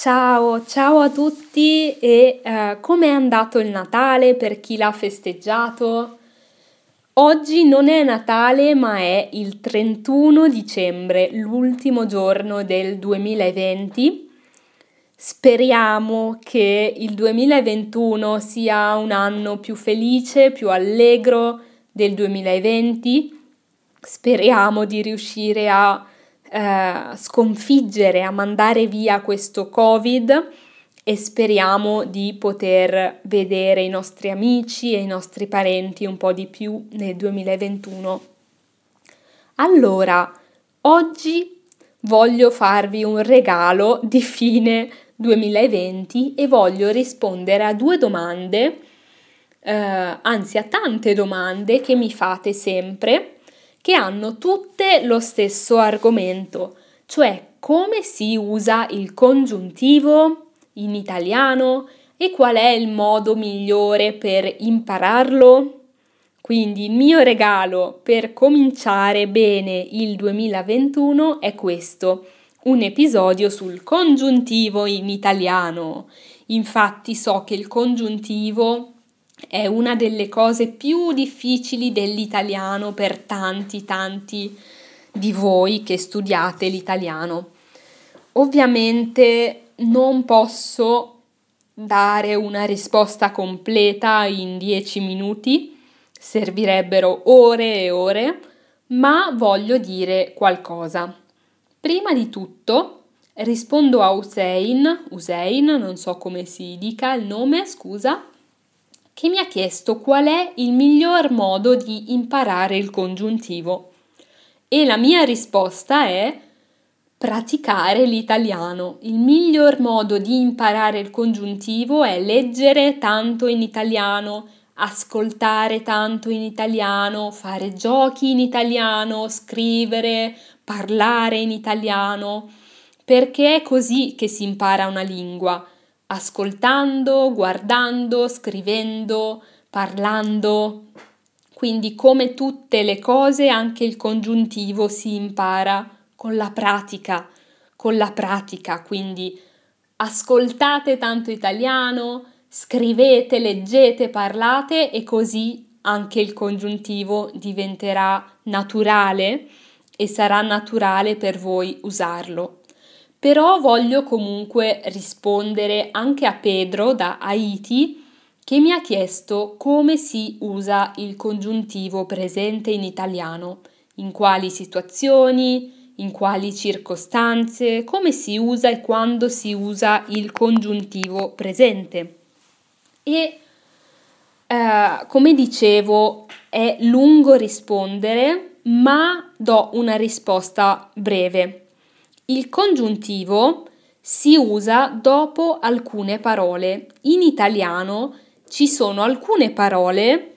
Ciao, ciao a tutti e eh, come è andato il Natale per chi l'ha festeggiato? Oggi non è Natale ma è il 31 dicembre, l'ultimo giorno del 2020. Speriamo che il 2021 sia un anno più felice, più allegro del 2020. Speriamo di riuscire a eh, sconfiggere, a mandare via questo Covid e speriamo di poter vedere i nostri amici e i nostri parenti un po' di più nel 2021. Allora, oggi voglio farvi un regalo di fine 2020 e voglio rispondere a due domande, eh, anzi a tante domande che mi fate sempre che hanno tutte lo stesso argomento, cioè come si usa il congiuntivo in italiano e qual è il modo migliore per impararlo. Quindi il mio regalo per cominciare bene il 2021 è questo, un episodio sul congiuntivo in italiano. Infatti so che il congiuntivo è una delle cose più difficili dell'italiano per tanti, tanti di voi che studiate l'italiano. Ovviamente non posso dare una risposta completa in 10 minuti, servirebbero ore e ore, ma voglio dire qualcosa. Prima di tutto rispondo a Hussein, Hussein, non so come si dica il nome, scusa, che mi ha chiesto qual è il miglior modo di imparare il congiuntivo. E la mia risposta è praticare l'italiano. Il miglior modo di imparare il congiuntivo è leggere tanto in italiano, ascoltare tanto in italiano, fare giochi in italiano, scrivere, parlare in italiano, perché è così che si impara una lingua ascoltando, guardando, scrivendo, parlando. Quindi come tutte le cose anche il congiuntivo si impara con la pratica, con la pratica, quindi ascoltate tanto italiano, scrivete, leggete, parlate e così anche il congiuntivo diventerà naturale e sarà naturale per voi usarlo. Però voglio comunque rispondere anche a Pedro da Haiti che mi ha chiesto come si usa il congiuntivo presente in italiano, in quali situazioni, in quali circostanze, come si usa e quando si usa il congiuntivo presente. E eh, come dicevo è lungo rispondere, ma do una risposta breve. Il congiuntivo si usa dopo alcune parole. In italiano ci sono alcune parole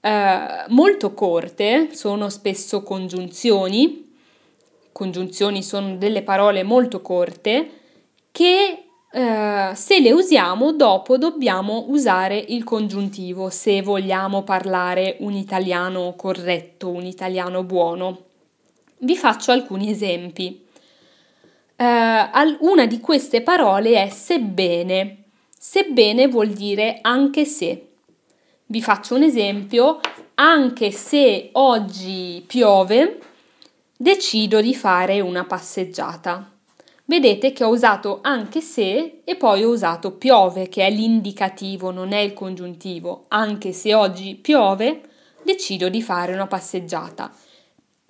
eh, molto corte, sono spesso congiunzioni. Congiunzioni sono delle parole molto corte che eh, se le usiamo dopo dobbiamo usare il congiuntivo se vogliamo parlare un italiano corretto, un italiano buono. Vi faccio alcuni esempi. Uh, una di queste parole è sebbene. Sebbene vuol dire anche se. Vi faccio un esempio. Anche se oggi piove, decido di fare una passeggiata. Vedete che ho usato anche se e poi ho usato piove, che è l'indicativo, non è il congiuntivo. Anche se oggi piove, decido di fare una passeggiata.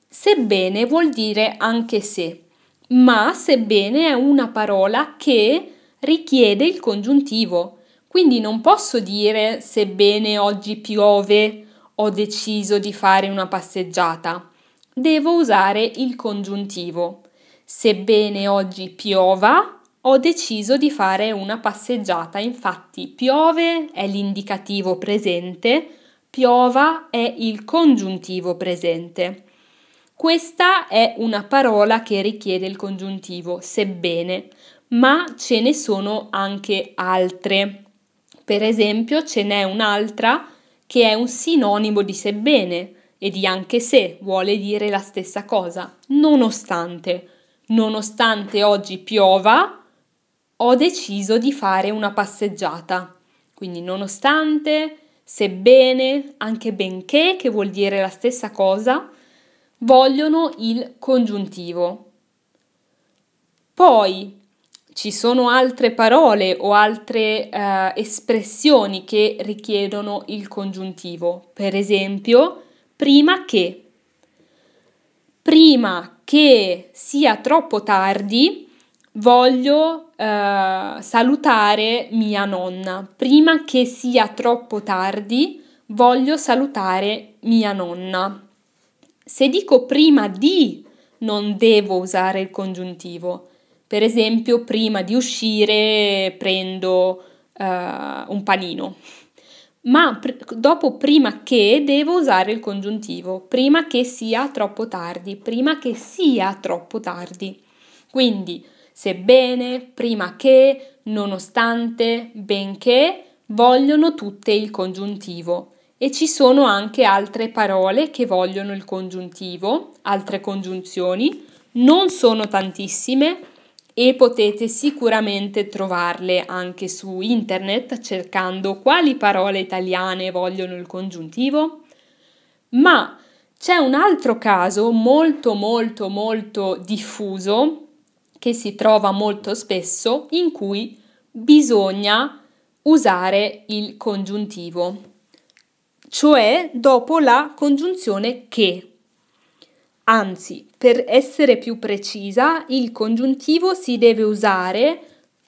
Sebbene vuol dire anche se ma sebbene è una parola che richiede il congiuntivo. Quindi non posso dire sebbene oggi piove ho deciso di fare una passeggiata. Devo usare il congiuntivo. Sebbene oggi piova, ho deciso di fare una passeggiata. Infatti, piove è l'indicativo presente, piova è il congiuntivo presente. Questa è una parola che richiede il congiuntivo, sebbene, ma ce ne sono anche altre. Per esempio, ce n'è un'altra che è un sinonimo di sebbene e di anche se vuole dire la stessa cosa, nonostante. Nonostante oggi piova, ho deciso di fare una passeggiata. Quindi nonostante, sebbene, anche benché, che vuol dire la stessa cosa, vogliono il congiuntivo. Poi ci sono altre parole o altre eh, espressioni che richiedono il congiuntivo. Per esempio, prima che. Prima che sia troppo tardi, voglio eh, salutare mia nonna. Prima che sia troppo tardi, voglio salutare mia nonna. Se dico prima di, non devo usare il congiuntivo per esempio, prima di uscire prendo uh, un panino, ma pr- dopo prima che devo usare il congiuntivo, prima che sia troppo tardi, prima che sia troppo tardi. Quindi, sebbene, prima che, nonostante, benché, vogliono tutte il congiuntivo. E ci sono anche altre parole che vogliono il congiuntivo, altre congiunzioni, non sono tantissime, e potete sicuramente trovarle anche su internet cercando quali parole italiane vogliono il congiuntivo. Ma c'è un altro caso molto molto molto diffuso che si trova molto spesso in cui bisogna usare il congiuntivo, cioè dopo la congiunzione che. Anzi, per essere più precisa, il congiuntivo si deve usare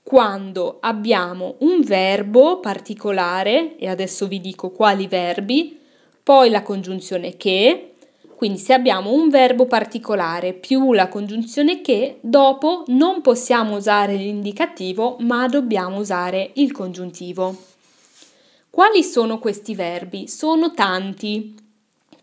quando abbiamo un verbo particolare, e adesso vi dico quali verbi, poi la congiunzione che, quindi se abbiamo un verbo particolare più la congiunzione che, dopo non possiamo usare l'indicativo, ma dobbiamo usare il congiuntivo. Quali sono questi verbi? Sono tanti.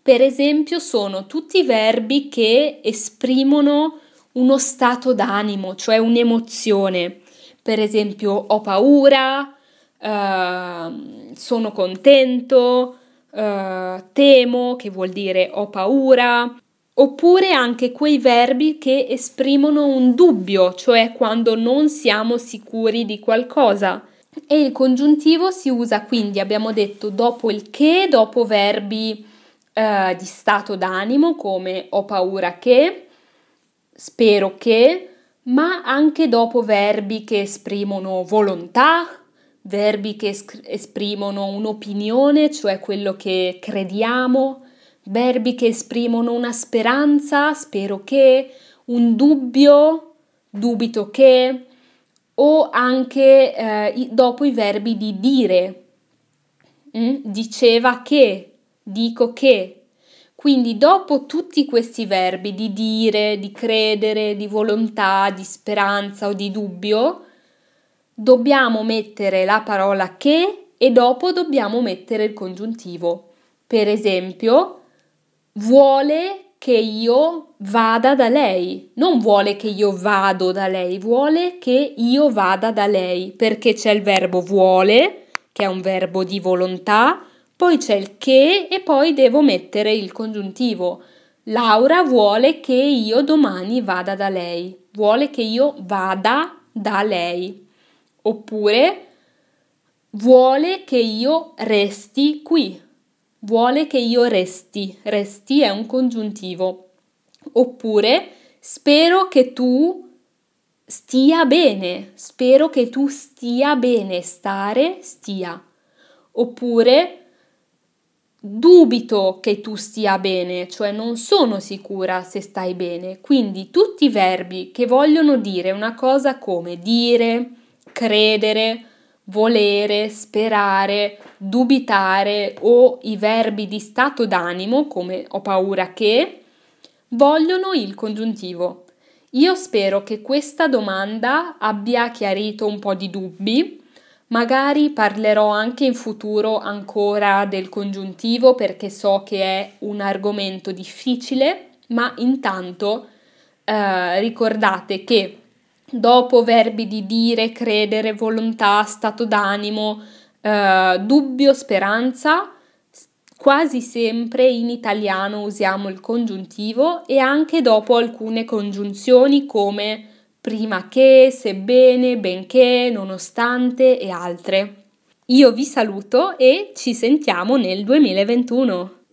Per esempio, sono tutti verbi che esprimono uno stato d'animo, cioè un'emozione. Per esempio, ho paura, uh, sono contento, uh, temo, che vuol dire ho paura, oppure anche quei verbi che esprimono un dubbio, cioè quando non siamo sicuri di qualcosa. E il congiuntivo si usa quindi, abbiamo detto, dopo il che, dopo verbi eh, di stato d'animo come ho paura che, spero che, ma anche dopo verbi che esprimono volontà, verbi che es- esprimono un'opinione, cioè quello che crediamo, verbi che esprimono una speranza, spero che, un dubbio, dubito che, o anche eh, dopo i verbi di dire. Mm? Diceva che, dico che. Quindi dopo tutti questi verbi di dire, di credere, di volontà, di speranza o di dubbio, dobbiamo mettere la parola che e dopo dobbiamo mettere il congiuntivo. Per esempio, vuole che io vada da lei, non vuole che io vado da lei, vuole che io vada da lei, perché c'è il verbo vuole, che è un verbo di volontà, poi c'è il che e poi devo mettere il congiuntivo. Laura vuole che io domani vada da lei, vuole che io vada da lei. Oppure vuole che io resti qui, vuole che io resti, resti è un congiuntivo. Oppure spero che tu stia bene, spero che tu stia bene, stare, stia. Oppure dubito che tu stia bene, cioè non sono sicura se stai bene. Quindi tutti i verbi che vogliono dire una cosa come dire, credere, volere, sperare, dubitare o i verbi di stato d'animo come ho paura che vogliono il congiuntivo. Io spero che questa domanda abbia chiarito un po' di dubbi Magari parlerò anche in futuro ancora del congiuntivo perché so che è un argomento difficile, ma intanto eh, ricordate che dopo verbi di dire, credere, volontà, stato d'animo, eh, dubbio, speranza, quasi sempre in italiano usiamo il congiuntivo e anche dopo alcune congiunzioni come prima che, sebbene, benché, nonostante e altre. Io vi saluto e ci sentiamo nel 2021.